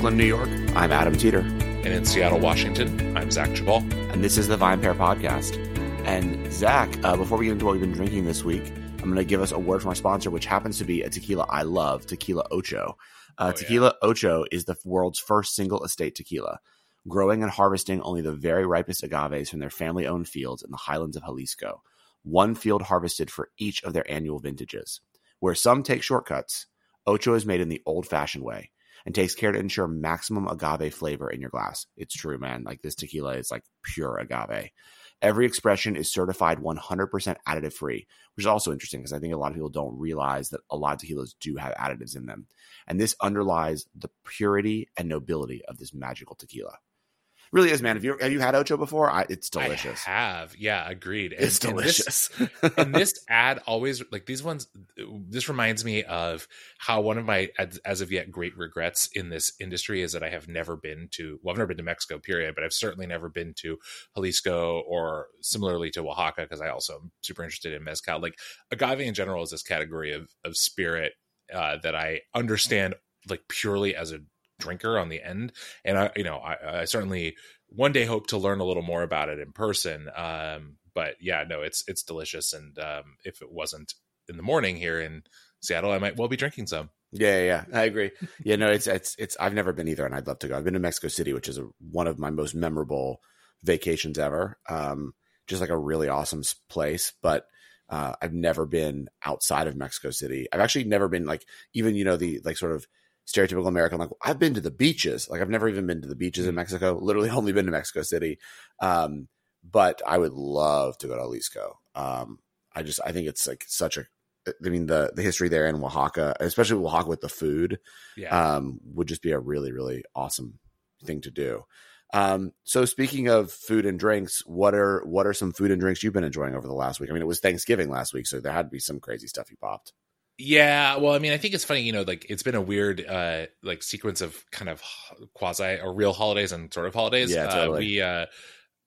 Brooklyn, New York, I'm Adam Teeter. And in Seattle, Washington, I'm Zach Geballe. And this is the VinePair Podcast. And Zach, uh, before we get into what we've been drinking this week, I'm going to give us a word from our sponsor, which happens to be a tequila I love, Tequila Ocho. Uh, oh, tequila yeah. Ocho is the world's first single estate tequila, growing and harvesting only the very ripest agaves from their family owned fields in the highlands of Jalisco. One field harvested for each of their annual vintages. Where some take shortcuts, Ocho is made in the old fashioned way and takes care to ensure maximum agave flavor in your glass. It's true, man. Like this tequila is like pure agave. Every expression is certified 100% additive free, which is also interesting because I think a lot of people don't realize that a lot of tequilas do have additives in them. And this underlies the purity and nobility of this magical tequila really is, man. Have you have you had Ocho before? I, it's delicious. I have, yeah, agreed. And, it's delicious. And this, and this, ad always like these ones. This reminds me of how one of my as, of yet great regrets in this industry is that I have never been to. Well, I've never been to Mexico, period. But I've certainly never been to Jalisco or similarly to Oaxaca because I also am super interested in mezcal. Like agave in general is this category of of spirit uh, that I understand like purely as a drinker on the end. And I, you know, I, I certainly one day hope to learn a little more about it in person. Um, but yeah, no, it's it's delicious. And um, if it wasn't in the morning here in Seattle, I might well be drinking some. Yeah, yeah, I agree. Yeah, no, it's it's it's. I've never been either, and I'd love to go. I've been to Mexico City, which is a, one of my most memorable vacations ever. Um, just like a really awesome place, but uh, I've never been outside of Mexico City. I've actually never been like even you know the like sort of stereotypical American. Like I've been to the beaches. Like I've never even been to the beaches in mm. Mexico. Literally only been to Mexico City. Um, but I would love to go to Jalisco. Um, I just I think it's like such a. I mean the the history there in Oaxaca, especially Oaxaca with the food, yeah. um, would just be a really really awesome thing to do. Um, so speaking of food and drinks, what are what are some food and drinks you've been enjoying over the last week? I mean, it was Thanksgiving last week, so there had to be some crazy stuff you popped. Yeah, well, I mean, I think it's funny, you know, like it's been a weird uh like sequence of kind of quasi or real holidays and sort of holidays. Yeah, totally. Uh, we uh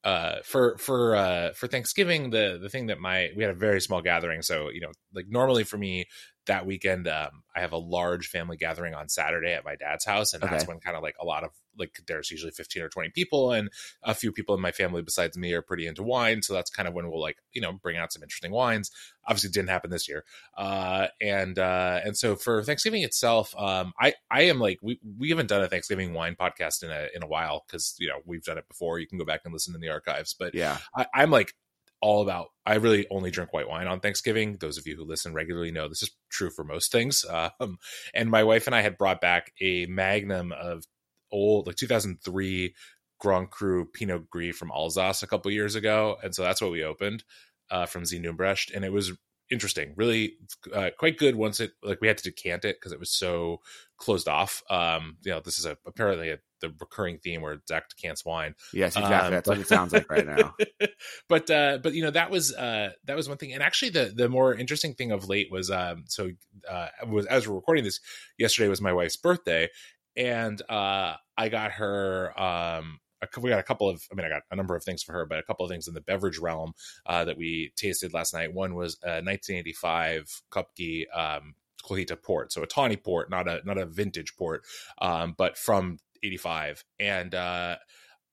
uh for for uh for Thanksgiving the the thing that my we had a very small gathering so you know like normally for me that weekend um I have a large family gathering on Saturday at my dad's house and okay. that's when kind of like a lot of like there's usually 15 or 20 people and a few people in my family besides me are pretty into wine so that's kind of when we'll like you know bring out some interesting wines. Obviously didn't happen this year. Uh and uh and so for thanksgiving itself um i i am like we we haven't done a thanksgiving wine podcast in a in a while because you know we've done it before. You can go back and listen in the archives. But yeah. I, i'm like all about i really only drink white wine on thanksgiving. Those of you who listen regularly know this is true for most things. Um, and my wife and i had brought back a magnum of old like 2003 Grand Cru Pinot Gris from Alsace a couple years ago, and so that's what we opened uh, from Z and it was interesting, really uh, quite good. Once it like we had to decant it because it was so closed off. Um, you know, this is a, apparently a, the recurring theme where Zach decants wine. Yes, exactly. Um, That's what it sounds like right now. but uh, but you know that was uh, that was one thing, and actually the the more interesting thing of late was um, so uh, was as we're recording this yesterday was my wife's birthday, and uh, I got her. Um, we got a couple of. I mean, I got a number of things for her, but a couple of things in the beverage realm uh, that we tasted last night. One was a 1985 Kopke um, Colheita port, so a tawny port, not a not a vintage port, um, but from 85. And uh,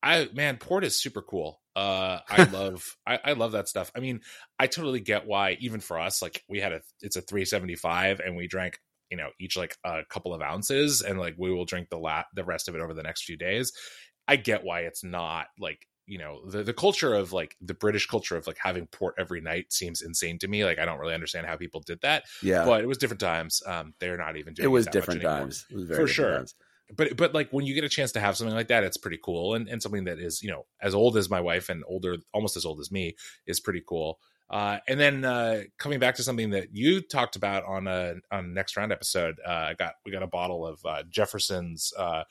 I man, port is super cool. Uh, I love I, I, love that stuff. I mean, I totally get why even for us, like we had a it's a 375 and we drank you know each like a couple of ounces and like we will drink the lat the rest of it over the next few days. I get why it's not like you know the, the culture of like the british culture of like having port every night seems insane to me. Like i don't really understand how people did that yeah. but it was different times. Um they're not even doing it was different times. Was for sure. times. but but like when you get a chance to have something like that it's pretty cool and, and something that is you know as old as my wife and older almost as old as me is pretty cool uh, and then uh, coming back to something that you talked about on a on next round episode, uh, I got we got a bottle of uh, Jefferson's uh,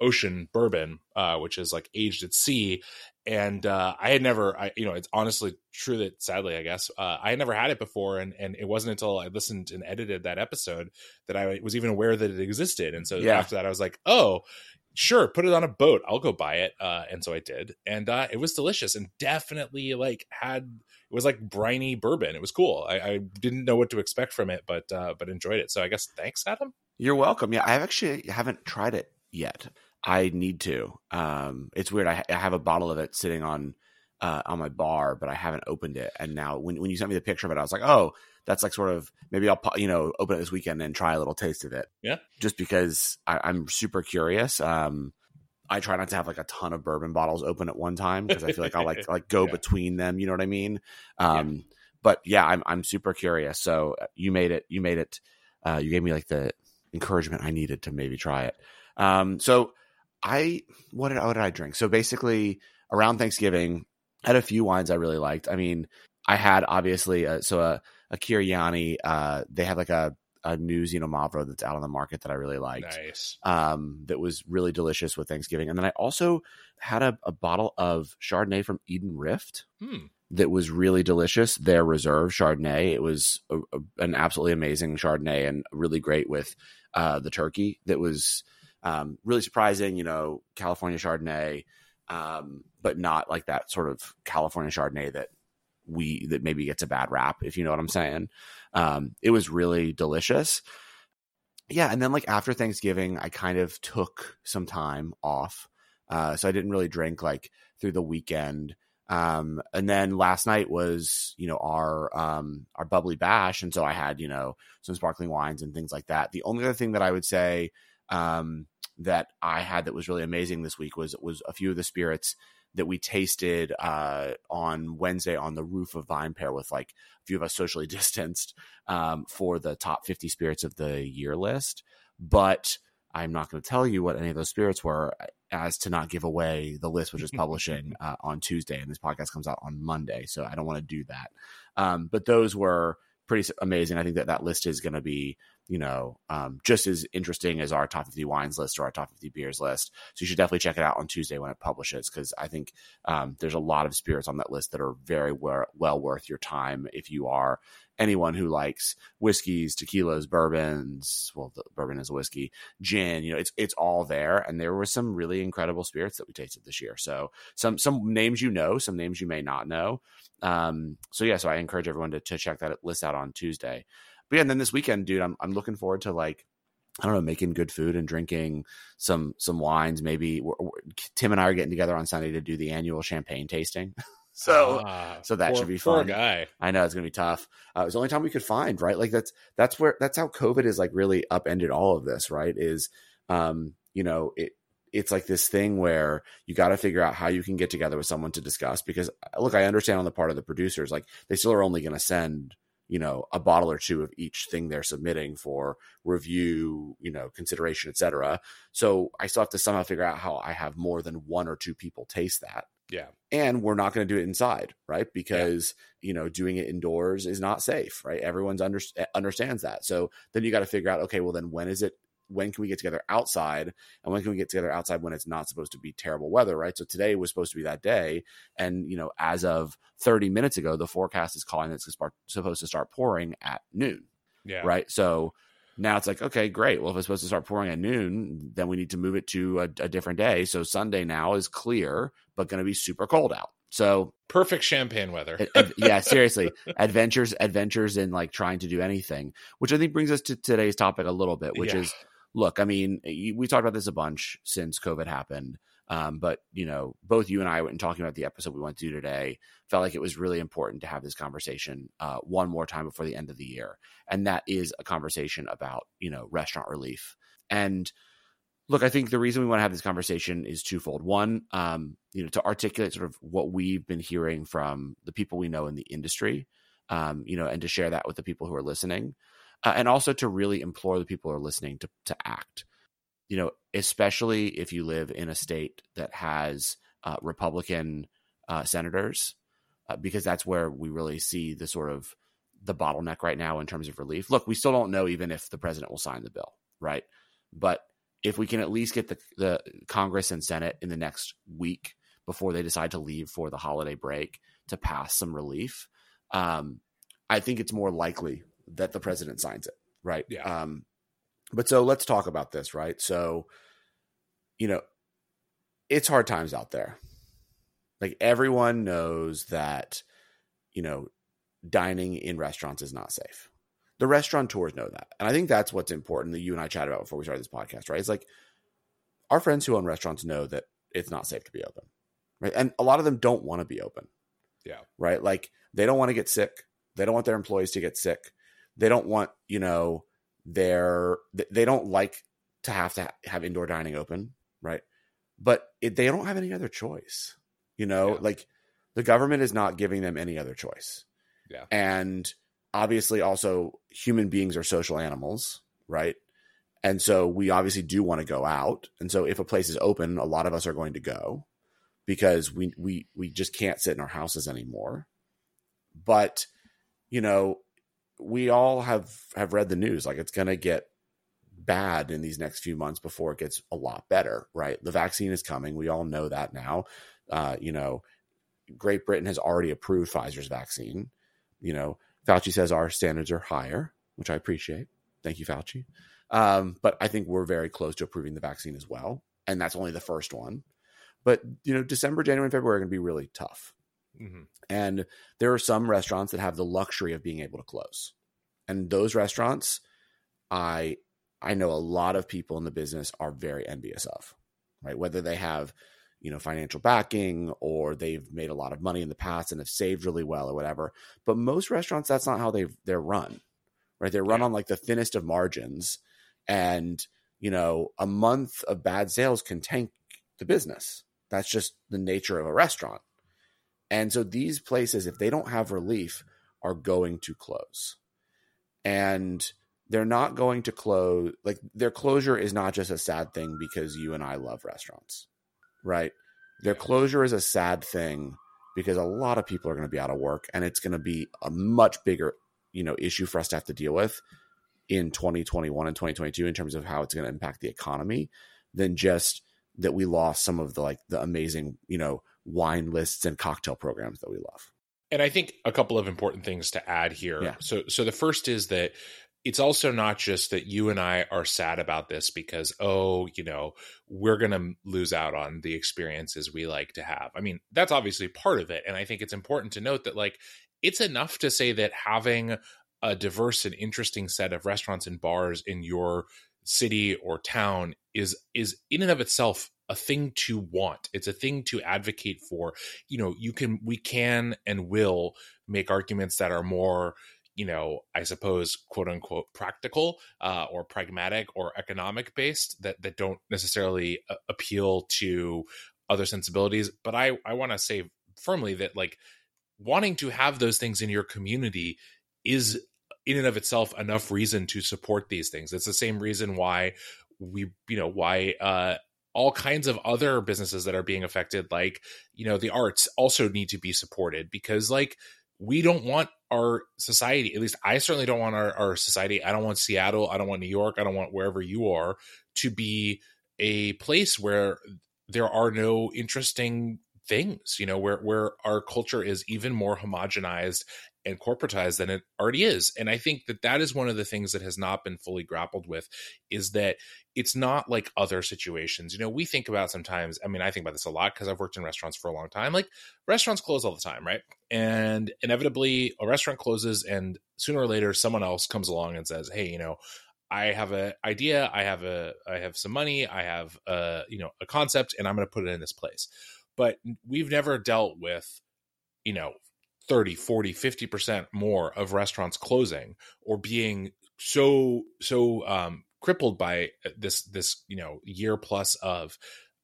Ocean Bourbon, uh, which is like aged at sea, and I had never, I you know, it's honestly true that sadly, I guess, I had never had it before, and and it wasn't until I listened and edited that episode that I was even aware that it existed, and so yeah. after that, I was like, oh, sure put it on a boat. I'll go buy it. Uh, and so i did. And uh, it was delicious and definitely like had it was like briny bourbon it was cool i, I didn't know what to expect from it but uh, but enjoyed it so i guess thanks adam you're welcome yeah i actually haven't tried it yet. I need to. Um, it's weird. I, I have a bottle of it sitting on uh, on my bar, but I haven't opened it. And now, when when you sent me the picture of it, I was like, oh, that's like sort of maybe I'll you know open it this weekend and try a little taste of it. Yeah, just because I, I'm super curious. Um, I try not to have like a ton of bourbon bottles open at one time because I feel like I'll like like go yeah. between them. You know what I mean? Um, yeah. But yeah, I'm I'm super curious. So uh, you made it. You made it. Uh, you gave me like the encouragement I needed to maybe try it. Um, so I what did what did I drink? So basically around Thanksgiving, I had a few wines I really liked. I mean, I had obviously a, so a a Kir-Yianni. Uh, they have like a a new Xinomavro that's out on the market that I really liked. Nice. Um, that was really delicious with Thanksgiving. And then I also had a, a bottle of Chardonnay from Eden Rift. Hmm. That was really delicious. Their reserve Chardonnay. It was a, a, an absolutely amazing Chardonnay and really great with uh, the turkey. That was um, really surprising. You know, California Chardonnay, um, but not like that sort of California Chardonnay that we that maybe gets a bad rap, if you know what I'm saying. Um, it was really delicious. Yeah, and then like after Thanksgiving, I kind of took some time off, uh, so I didn't really drink like through the weekend. Um, and then last night was you know our um, our bubbly bash, and so I had you know some sparkling wines and things like that. The only other thing that I would say um, that I had that was really amazing this week was was a few of the spirits that we tasted uh, on Wednesday on the roof of VinePair with like a few of us socially distanced um, for the top 50 spirits of the year list. But I'm not going to tell you what any of those spirits were as to not give away the list, which is publishing uh, on Tuesday. And this podcast comes out on Monday. So I don't want to do that. Um, but those were pretty amazing. I think that that list is going to be you know, um, just as interesting as our top 50 wines list or our top 50 beers list. So you should definitely check it out on Tuesday when it publishes because I think um, there's a lot of spirits on that list that are very well, well worth your time if you are anyone who likes whiskeys, tequilas, bourbons. Well, the bourbon is a whiskey, gin. You know, it's it's all there, and there were some really incredible spirits that we tasted this year. So some some names you know, some names you may not know. Um, so yeah, so I encourage everyone to, to check that list out on Tuesday but yeah, and then this weekend, dude, I'm I'm looking forward to like I don't know, making good food and drinking some some wines. Maybe we're, we're, Tim and I are getting together on Sunday to do the annual champagne tasting. so ah, so that poor, should be fun. guy, I know it's gonna be tough. Uh, it was the only time we could find right. Like that's that's where that's how COVID is like really upended all of this. Right? Is um you know it it's like this thing where you got to figure out how you can get together with someone to discuss because look i understand on the part of the producers like they still are only going to send you know a bottle or two of each thing they're submitting for review you know consideration etc so i still have to somehow figure out how i have more than one or two people taste that. Yeah. And we're not going to do it inside right? Because yeah. you know doing it indoors is not safe right? Everyone's under, eh, understands that. So then you got to figure out okay well then when is it when can we get together outside? And when can we get together outside when it's not supposed to be terrible weather right? So today was supposed to be that day. And you know as of 30 minutes ago the forecast is calling that it's supposed to start pouring at noon yeah. right? So now it's like okay great. Well if it's supposed to start pouring at noon then we need to move it to a, a different day. So sunday now is clear but going to be super cold out. So perfect champagne weather. yeah, seriously, adventures, adventures in like trying to do anything, which I think brings us to today's topic a little bit, which yeah. is look, I mean, we talked about this a bunch since COVID happened. Um, but you know, both you and I and talking about the episode we went to today, felt like it was really important to have this conversation uh, one more time before the end of the year, and that is a conversation about you know restaurant relief. And look, I think the reason we want to have this conversation is twofold. One, um, you know, to articulate sort of what we've been hearing from the people we know in the industry, um, you know, and to share that with the people who are listening uh, and also to really implore the people who are listening to to act. You know, especially if you live in a state that has uh, Republican uh, senators, uh, because that's where we really see the sort of the bottleneck right now in terms of relief. Look, we still don't know even if the president will sign the bill, right? But if we can at least get the, the Congress and Senate in the next week before they decide to leave for the holiday break to pass some relief, um, I think it's more likely that the president signs it, right? Yeah. Um, but so let's talk about this, right? So, you know, it's hard times out there. Like everyone knows that, you know, dining in restaurants is not safe. The restaurateurs know that. And I think that's what's important that you and I chatted about before we started this podcast, right? It's like our friends who own restaurants know that it's not safe to be open, right? And a lot of them don't want to be open. Yeah. Right. Like they don't want to get sick. They don't want their employees to get sick. They don't want, you know, their, they don't like to have to have indoor dining open. Right. But it, they don't have any other choice. You know, yeah. like the government is not giving them any other choice. Yeah. And obviously, also, human beings are social animals. Right. And so we obviously do want to go out. And so if a place is open, a lot of us are going to go because we we we just can't sit in our houses anymore. But you know, we all have have read the news like it's going to get bad in these next few months before it gets a lot better, right? The vaccine is coming. We all know that now. Uh, you know, Great Britain has already approved Pfizer's vaccine. You know, Fauci says our standards are higher, which I appreciate. Thank you, Fauci. Um, but I think we're very close to approving the vaccine as well. And that's only the first one. But, you know, December, January, and February are going to be really tough. Mm-hmm. And there are some restaurants that have the luxury of being able to close. And those restaurants, I I know a lot of people in the business are very envious of, right? Whether they have, you know, financial backing or they've made a lot of money in the past and have saved really well or whatever. But most restaurants, that's not how they they're run, right? They're run yeah. on like the thinnest of margins and you know a month of bad sales can tank the business that's just the nature of a restaurant and so these places if they don't have relief are going to close. And they're not going to close like their closure is not just a sad thing because you and I love restaurants right? Their closure is a sad thing because a lot of people are going to be out of work and it's going to be a much bigger you know issue for us to have to deal with in 2021 and 2022 in terms of how it's going to impact the economy than just that we lost some of the like the amazing you know wine lists and cocktail programs that we love and i think a couple of important things to add here yeah. so so the first is that it's also not just that you and I are sad about this because, oh, you know, we're going to lose out on the experiences we like to have. I mean, that's obviously part of it. And I think it's important to note that, like, it's enough to say that having a diverse and interesting set of restaurants and bars in your city or town is is in and of itself a thing to want. It's a thing to advocate for. You know you can we can and will make arguments that are more you know i suppose quote unquote practical uh, or pragmatic or economic based that that don't necessarily uh, appeal to other sensibilities. But i i want to say firmly that like wanting to have those things in your community is in and of itself enough reason to support these things. It's the same reason why we, you know, why uh, all kinds of other businesses that are being affected, like, you know, the arts also need to be supported because, like, we don't want our society, at least I certainly don't want our, our society. I don't want Seattle. I don't want New York. I don't want wherever you are to be a place where there are no interesting things you know where where our culture is even more homogenized and corporatized than it already is. And i think that that is one of the things that has not been fully grappled with is that it's not like other situations. You know we think about sometimes i mean i think about this a lot because i've worked in restaurants for a long time like restaurants close all the time right? And inevitably a restaurant closes and sooner or later someone else comes along and says hey you know I have an idea, I have a I have some money, I have a you know a concept and I'm going to put it in this place. But we've never dealt with you know 30 40 50% more of restaurants closing or being so so um crippled by this this you know year plus of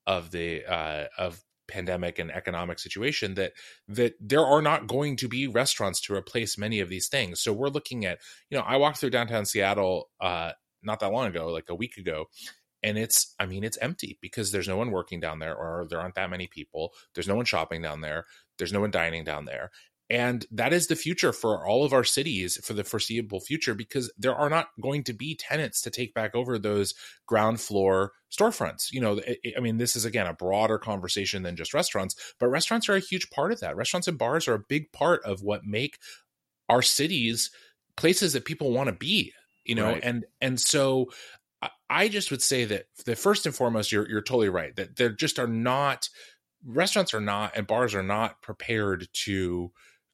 of the uh of pandemic and economic situation that that there are not going to be restaurants to replace many of these things. So we're looking at you know i walked through downtown seattle uh not that long ago like a week ago and it's i mean it's empty because there's no one working down there or there aren't that many people. There's no one shopping down there. There's no one dining down there and that is the future for all of our cities for the foreseeable future because there are not going to be tenants to take back over those ground floor storefronts. You know, I mean, this is again a broader conversation than just restaurants, but restaurants are a huge part of that. Restaurants and bars are a big part of what make our cities places that people want to be, you know, right. and and so I just would say that the first and foremost, you're you're totally right that there just are not restaurants are not and bars are not prepared to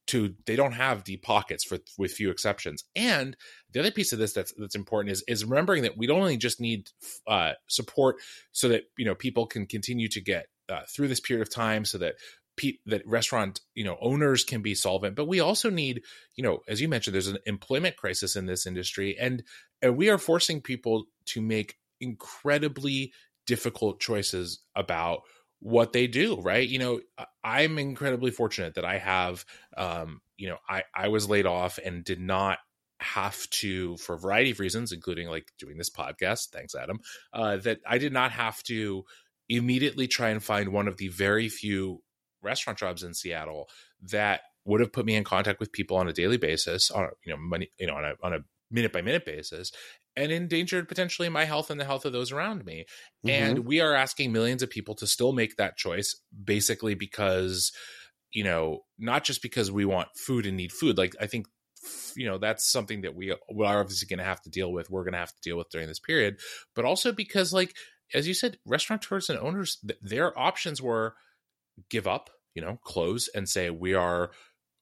to they don't have deep pockets for with few exceptions. And the other piece of this that's that's important is is remembering that we don't only just need uh, support so that you know people can continue to get uh, through this period of time, so that pe- that restaurant you know owners can be solvent, but we also need you know as you mentioned, there's an employment crisis in this industry, and and we are forcing people to make incredibly difficult choices about what they do right? You know i'm incredibly fortunate that i have um you know i i was laid off and did not have to for a variety of reasons including like doing this podcast thanks adam uh that i did not have to immediately try and find one of the very few restaurant jobs in seattle that would have put me in contact with people on a daily basis on you know money you know on a on a minute by minute basis and endangered potentially my health and the health of those around me. Mm-hmm. And we are asking millions of people to still make that choice basically because you know, not just because we want food and need food. Like I think you know that's something that we are obviously going to have to deal with we're going to have to deal with during this period but also because like as you said restaurateurs and owners their options were give up you know close and say we are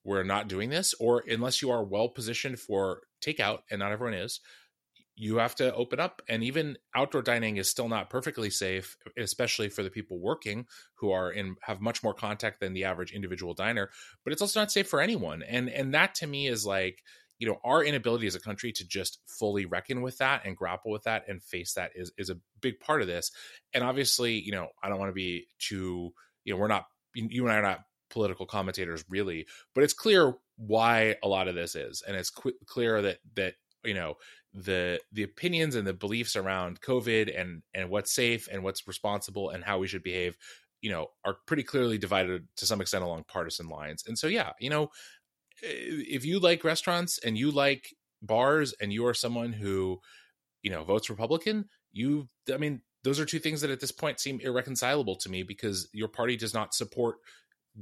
we're not doing this or unless you are well positioned for takeout and not everyone is you have to open up and even outdoor dining is still not perfectly safe especially for the people working who are in have much more contact than the average individual diner but it's also not safe for anyone. And and that to me is like you know our inability as a country to just fully reckon with that and grapple with that and face that is is a big part of this. And obviously you know i don't want to be too you know we're not you and i are not political commentators really but it's clear why a lot of this is. And it's qu- clear that that you know the the opinions and the beliefs around covid and and what's safe and what's responsible and how we should behave you know are pretty clearly divided to some extent along partisan lines. And so yeah you know if you like restaurants and you like bars and you are someone who you know votes republican you i mean those are two things that at this point seem irreconcilable to me because your party does not support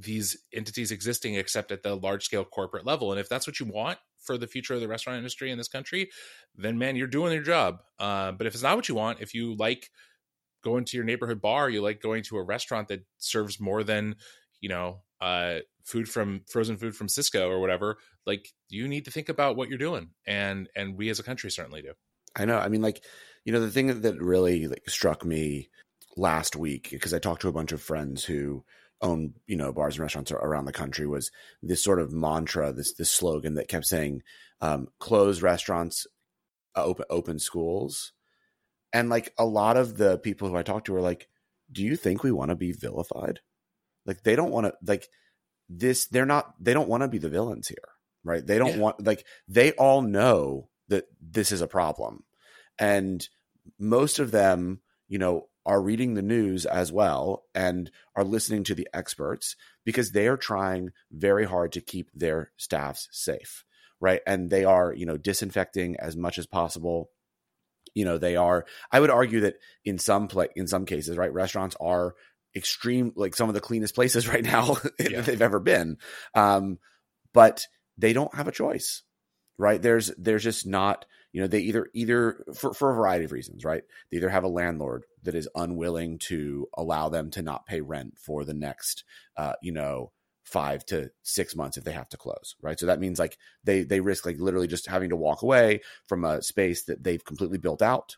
these entities existing except at the large scale corporate level. And if that's what you want for the future of the restaurant industry in this country, then man, you're doing your job. Uh, but if it's not what you want, if you like going to your neighborhood bar, you like going to a restaurant that serves more than, you know, uh, food from frozen food from Sysco or whatever, like you need to think about what you're doing. And, and we as a country certainly do. I know. I mean, like, you know, the thing that really like, struck me last week, because I talked to a bunch of friends who, own you know bars and restaurants around the country was this sort of mantra this this slogan that kept saying um, close restaurants uh, open open schools. And like a lot of the people who i talked to were like do you think we want to be vilified? Like they don't want to like this they're not they don't want to be the villains here right? They don't yeah. want like they all know that this is a problem. And most of them you know are reading the news as well and are listening to the experts because they are trying very hard to keep their staffs safe right? And they are you know disinfecting as much as possible. You know they are i would argue that in some play in some cases right restaurants are extreme like some of the cleanest places right now yeah. they've ever been. Um but they don't have a choice right? There's there's just not you know they either either for, for a variety of reasons right? They either have a landlord that is unwilling to allow them to not pay rent for the next uh, you know five to six months if they have to close right? So that means like they they risk like literally just having to walk away from a space that they've completely built out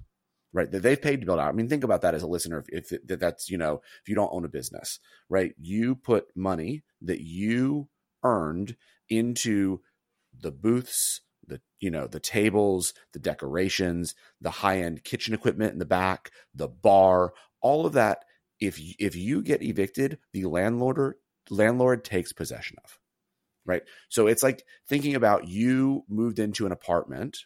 right? That they've paid to build out. I mean think about that as a listener if, if that's you know if you don't own a business right? You put money that you earned into the booths the you know the tables the decorations the high-end kitchen equipment in the back the bar all of that if if you get evicted the landlord landlord takes possession of right? So it's like thinking about you moved into an apartment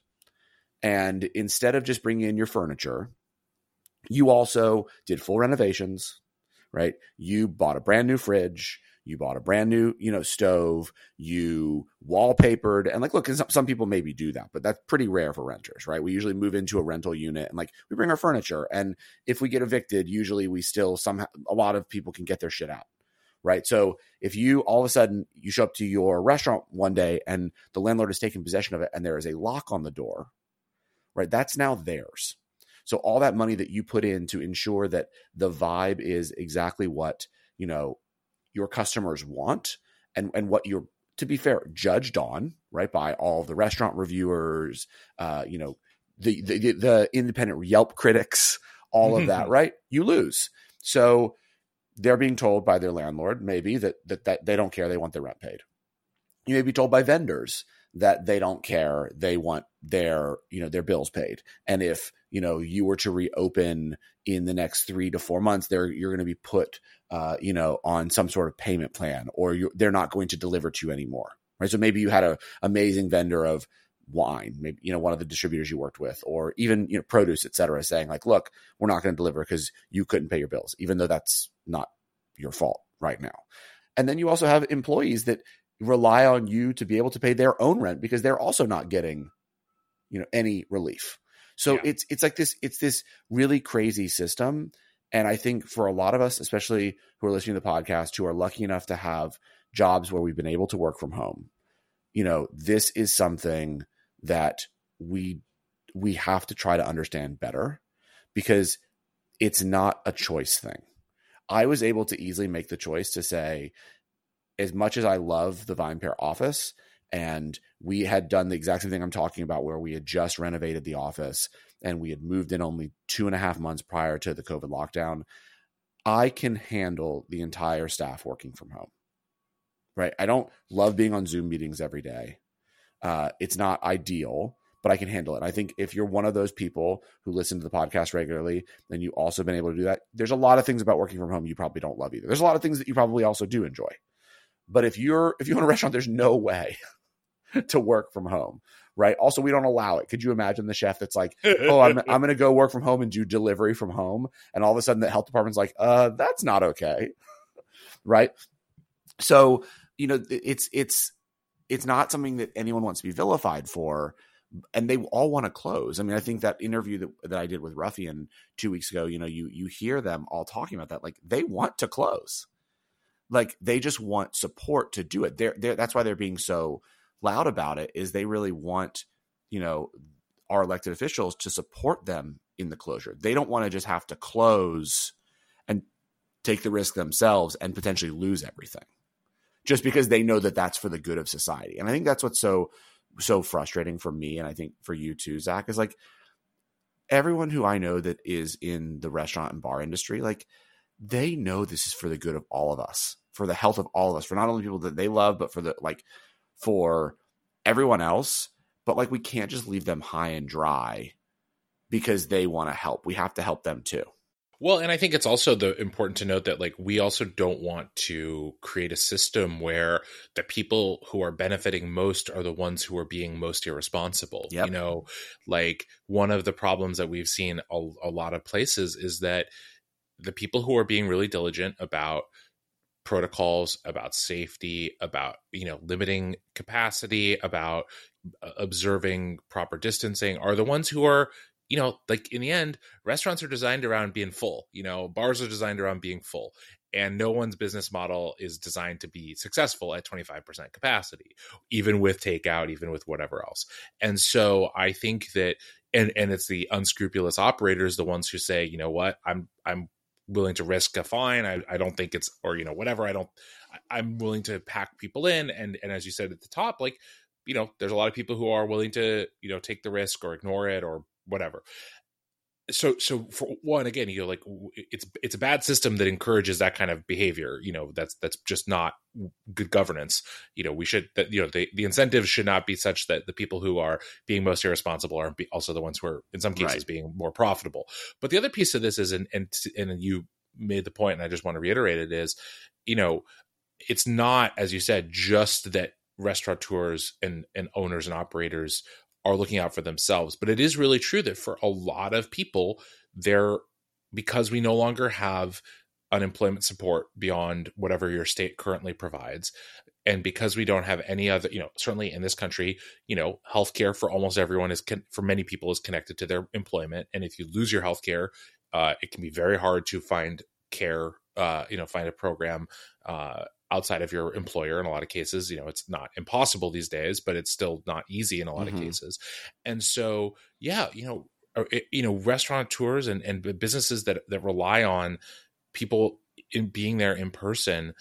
and instead of just bringing in your furniture you also did full renovations right? You bought a brand new fridge you bought a brand new you know stove you wallpapered and like look some, some people maybe do that but that's pretty rare for renters right? We usually move into a rental unit and like we bring our furniture and if we get evicted usually we still somehow a lot of people can get their shit out right? So if you all of a sudden you show up to your restaurant one day and the landlord is taking possession of it and there is a lock on the door right that's now theirs. So all that money that you put in to ensure that the vibe is exactly what you know your customers want and and what you're to be fair, judged on right by all the restaurant reviewers, uh, you know, the, the the independent Yelp critics, all of that, right? You lose. So they're being told by their landlord maybe that, that that they don't care, they want their rent paid. You may be told by vendors that they don't care, they want their you know their bills paid, and if you know you were to reopen in the next three to four months, they're you're going to be put uh, you know on some sort of payment plan, or they're not going to deliver to you anymore. Right. So maybe you had a amazing vendor of wine, maybe you know one of the distributors you worked with, or even you know produce, et cetera, saying like, look, we're not going to deliver because you couldn't pay your bills, even though that's not your fault right now. And then you also have employees that rely on you to be able to pay their own rent because they're also not getting, you know, any relief. So yeah. it's it's like this it's this really crazy system. And I think for a lot of us, especially who are listening to the podcast, who are lucky enough to have jobs where we've been able to work from home, you know, this is something that we we have to try to understand better because it's not a choice thing. I was able to easily make the choice to say, as much as I love the VinePair office, and we had done the exact same thing I'm talking about, where we had just renovated the office and we had moved in only two and a half months prior to the COVID lockdown. I can handle the entire staff working from home. Right. I don't love being on Zoom meetings every day. Uh, it's not ideal, but I can handle it. I think if you're one of those people who listen to the podcast regularly, and you also been able to do that, there's a lot of things about working from home you probably don't love either. There's a lot of things that you probably also do enjoy. But if you're if you own a restaurant, there's no way to work from home, right? Also, we don't allow it. Could you imagine the chef that's like, "Oh, I'm I'm going to go work from home and do delivery from home," and all of a sudden the health department's like, "Uh, that's not okay," right? So you know, it's it's it's not something that anyone wants to be vilified for and they all want to close. I mean, I think that interview that, that I did with Ruffian two weeks ago, you know, you you hear them all talking about that. Like they want to close. Like they just want support to do it. They're, they're that's why they're being so loud about it, is they really want, you know, our elected officials to support them in the closure. They don't want to just have to close and take the risk themselves and potentially lose everything just because they know that that's for the good of society. And I think that's what's so so frustrating for me and I think for you too, Zach, is like everyone who I know that is in the restaurant and bar industry, like they know this is for the good of all of us, for the health of all of us, for not only people that they love, but for the like for everyone else. But like we can't just leave them high and dry because they want to help. We have to help them too. Well, and I think it's also the important to note that like we also don't want to create a system where the people who are benefiting most are the ones who are being most irresponsible. Yep. You know, like one of the problems that we've seen a, a lot of places is that the people who are being really diligent about protocols about safety about you know limiting capacity about uh, observing proper distancing are the ones who are you know, like in the end, restaurants are designed around being full. You know, bars are designed around being full. And no one's business model is designed to be successful at 25% capacity, even with takeout, even with whatever else. And so I think that and and it's the unscrupulous operators, the ones who say, you know what, I'm I'm willing to risk a fine. I, I don't think it's or you know, whatever. I don't I'm willing to pack people in. And and as you said at the top, like you know, there's a lot of people who are willing to, you know, take the risk or ignore it or whatever so so for one again you know like it's it's a bad system that encourages that kind of behavior you know that's that's just not good governance you know we should that you know the, the incentives should not be such that the people who are being most irresponsible are also the ones who are in some cases right. being more profitable but the other piece of this is and and and you made the point and i just want to reiterate it is you know it's not as you said just that restaurateurs and and owners and operators are looking out for themselves. But it is really true that for a lot of people, they're because we no longer have unemployment support beyond whatever your state currently provides. And because we don't have any other, you know, certainly in this country, you know, healthcare for almost everyone is, con- for many people, is connected to their employment. And if you lose your healthcare, uh, it can be very hard to find care, uh, you know, find a program uh, outside of your employer in a lot of cases you know it's not impossible these days but it's still not easy in a lot mm-hmm. of cases and so yeah you know uh, you know restaurateurs and, and businesses that that rely on people in being there in person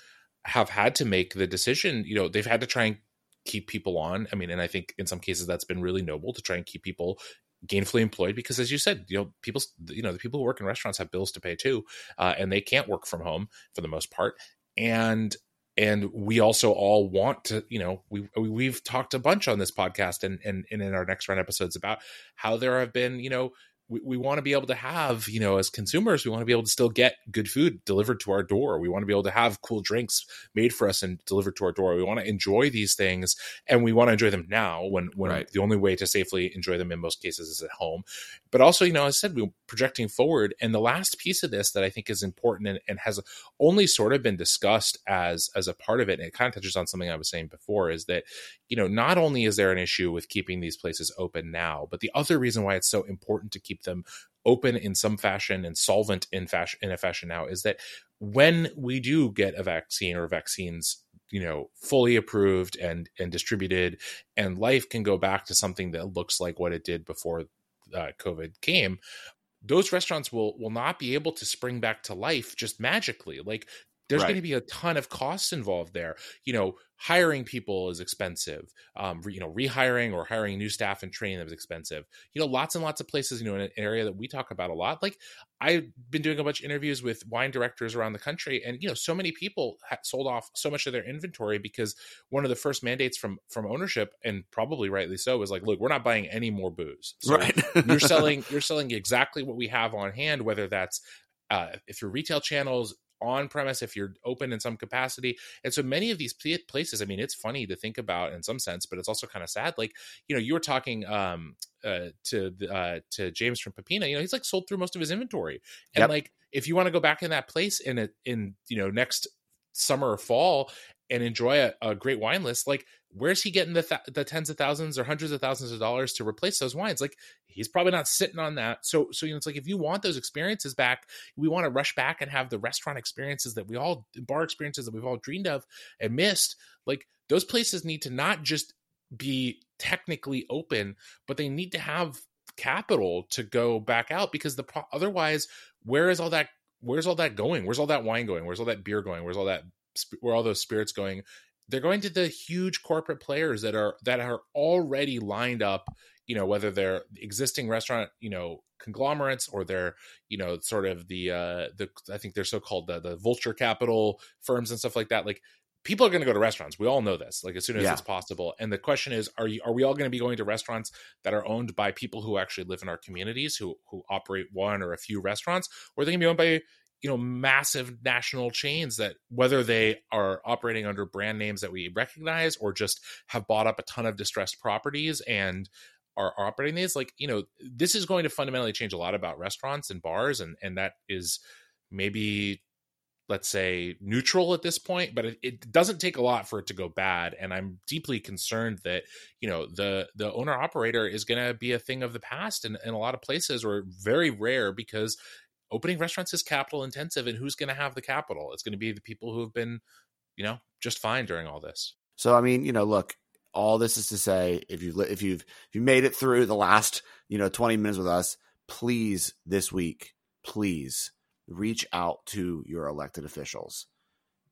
have had to make the decision you know they've had to try and keep people on. I mean, and I think in some cases that's been really noble to try and keep people gainfully employed because as you said you know people you know the people who work in restaurants have bills to pay too uh, and they can't work from home for the most part and and we also all want to you know we we've talked a bunch on this podcast and and, and in our next round episodes about how there have been you know we, we want to be able to have, you know, as consumers, we want to be able to still get good food delivered to our door. We want to be able to have cool drinks made for us and delivered to our door. We want to enjoy these things and we want to enjoy them now when, when right. the only way to safely enjoy them in most cases is at home. But also, you know, as I said, we're projecting forward. And the last piece of this that I think is important and, and has only sort of been discussed as, as a part of it, and it kind of touches on something I was saying before, is that, you know, not only is there an issue with keeping these places open now, but the other reason why it's so important to keep them open in some fashion and solvent in fashion in a fashion now is that when we do get a vaccine or vaccines you know fully approved and and distributed and life can go back to something that looks like what it did before uh, covid came those restaurants will will not be able to spring back to life just magically. Like there's right. going to be a ton of costs involved there. You know hiring people is expensive. Um, you know rehiring or hiring new staff and training them is expensive. You know lots and lots of places you know in an area that we talk about a lot. Like i've been doing a bunch of interviews with wine directors around the country and you know so many people sold off so much of their inventory because one of the first mandates from from ownership and probably rightly so was like look we're not buying any more booze. So right. you're selling you're selling exactly what we have on hand whether that's uh, through retail channels on premise if you're open in some capacity. And so many of these places i mean it's funny to think about in some sense but it's also kind of sad. Like you know you were talking um uh to uh to james from Pepino you know he's like sold through most of his inventory. And yep. like if you want to go back in that place in a in you know next summer or fall and enjoy a, a great wine list like where's he getting the th- the tens of thousands or hundreds of thousands of dollars to replace those wines? Like he's probably not sitting on that. So so you know it's like if you want those experiences back we want to rush back and have the restaurant experiences that we all bar experiences that we've all dreamed of and missed. Like those places need to not just be technically open but they need to have capital to go back out because the pro- otherwise where is all that where's all that going? Where's all that wine going? Where's all that beer going? Where's all that where all those spirits going they're going to the huge corporate players that are that are already lined up you know whether they're existing restaurant you know conglomerates or they're you know sort of the uh the i think they're so called the, the vulture capital firms and stuff like that. Like people are going to go to restaurants. We all know this like as soon as yeah. it's possible. And the question is are you are we all going to be going to restaurants that are owned by people who actually live in our communities who who operate one or a few restaurants? Or are they going to be owned by you know massive national chains that whether they are operating under brand names that we recognize or just have bought up a ton of distressed properties and are, operating these like you know this is going to fundamentally change a lot about restaurants and bars and and that is maybe let's say neutral at this point but it, it, doesn't take a lot for it to go bad and i'm deeply concerned that you know the the owner operator is going to be a thing of the past in, in a lot of places or very rare because opening restaurants is capital intensive and who's going to have the capital? It's going to be the people who have been you know just fine during all this. So i mean you know look all this is to say if you if you've if you made it through the last you know 20 minutes with us please this week please reach out to your elected officials.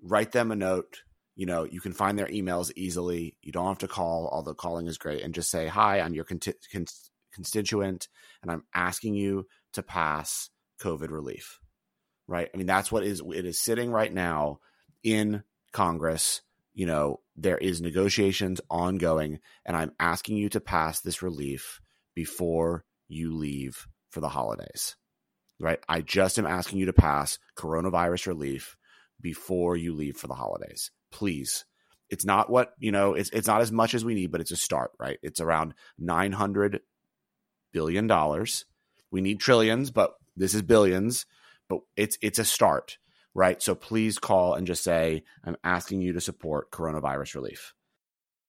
Write them a note. You know you can find their emails easily. You don't have to call although calling is great and just say hi i'm your con- con- constituent and i'm asking you to pass COVID relief, right? I mean, that's what is it is sitting right now in Congress. You know, there is negotiations ongoing, and I'm asking you to pass this relief before you leave for the holidays, right? I just am asking you to pass coronavirus relief before you leave for the holidays. Please. It's not what, you know, it's it's not as much as we need, but it's a start, right? It's around 900 billion dollars. We need trillions, but this is billions, but it's it's a start, right? So please call and just say I'm asking you to support coronavirus relief,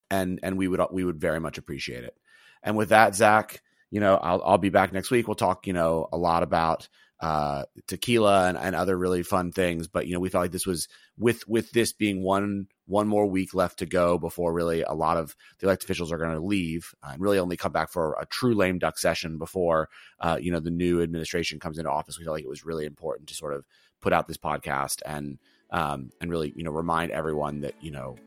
and and we would we would very much appreciate it. And with that, Zach, you know I'll I'll be back next week. We'll talk you know a lot about uh, tequila and, and other really fun things. But you know, we felt like this was with with this being one one more week left to go before really a lot of the elected officials are going to leave uh, and really only come back for a true lame duck session before uh, you know the new administration comes into office. We felt like it was really important to sort of put out this podcast and um, and really you know remind everyone that you know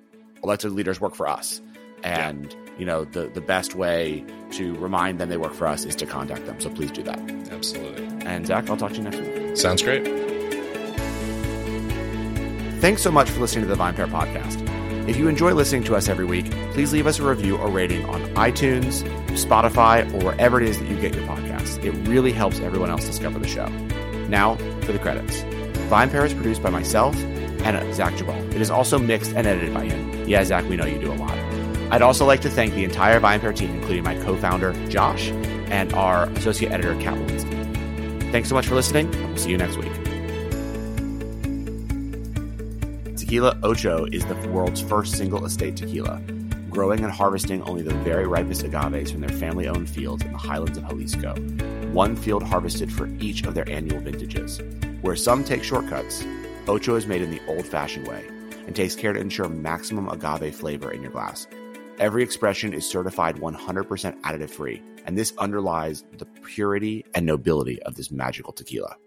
elected leaders work for us And you know the the best way to remind them they work for us is to contact them. So please do that. Absolutely. And Zach, I'll talk to you next week. Sounds great. Thanks so much for listening to the VinePair podcast. If you enjoy listening to us every week, please leave us a review or rating on iTunes, Spotify, or wherever it is that you get your podcasts. It really helps everyone else discover the show. Now for the credits. VinePair is produced by myself and Zach Geballe. It is also mixed and edited by him. Yeah, Zach, we know you do a lot. I'd also like to thank the entire VinePair team, including my co-founder Josh and our associate editor Kat. Thanks so much for listening, and we'll see you next week. Tequila Ocho is the world's first single estate tequila, growing and harvesting only the very ripest agaves from their family owned fields in the highlands of Jalisco, one field harvested for each of their annual vintages. Where some take shortcuts, Ocho is made in the old fashioned way and takes care to ensure maximum agave flavor in your glass. Every expression is certified 100% additive free, and this underlies the purity and nobility of this magical tequila.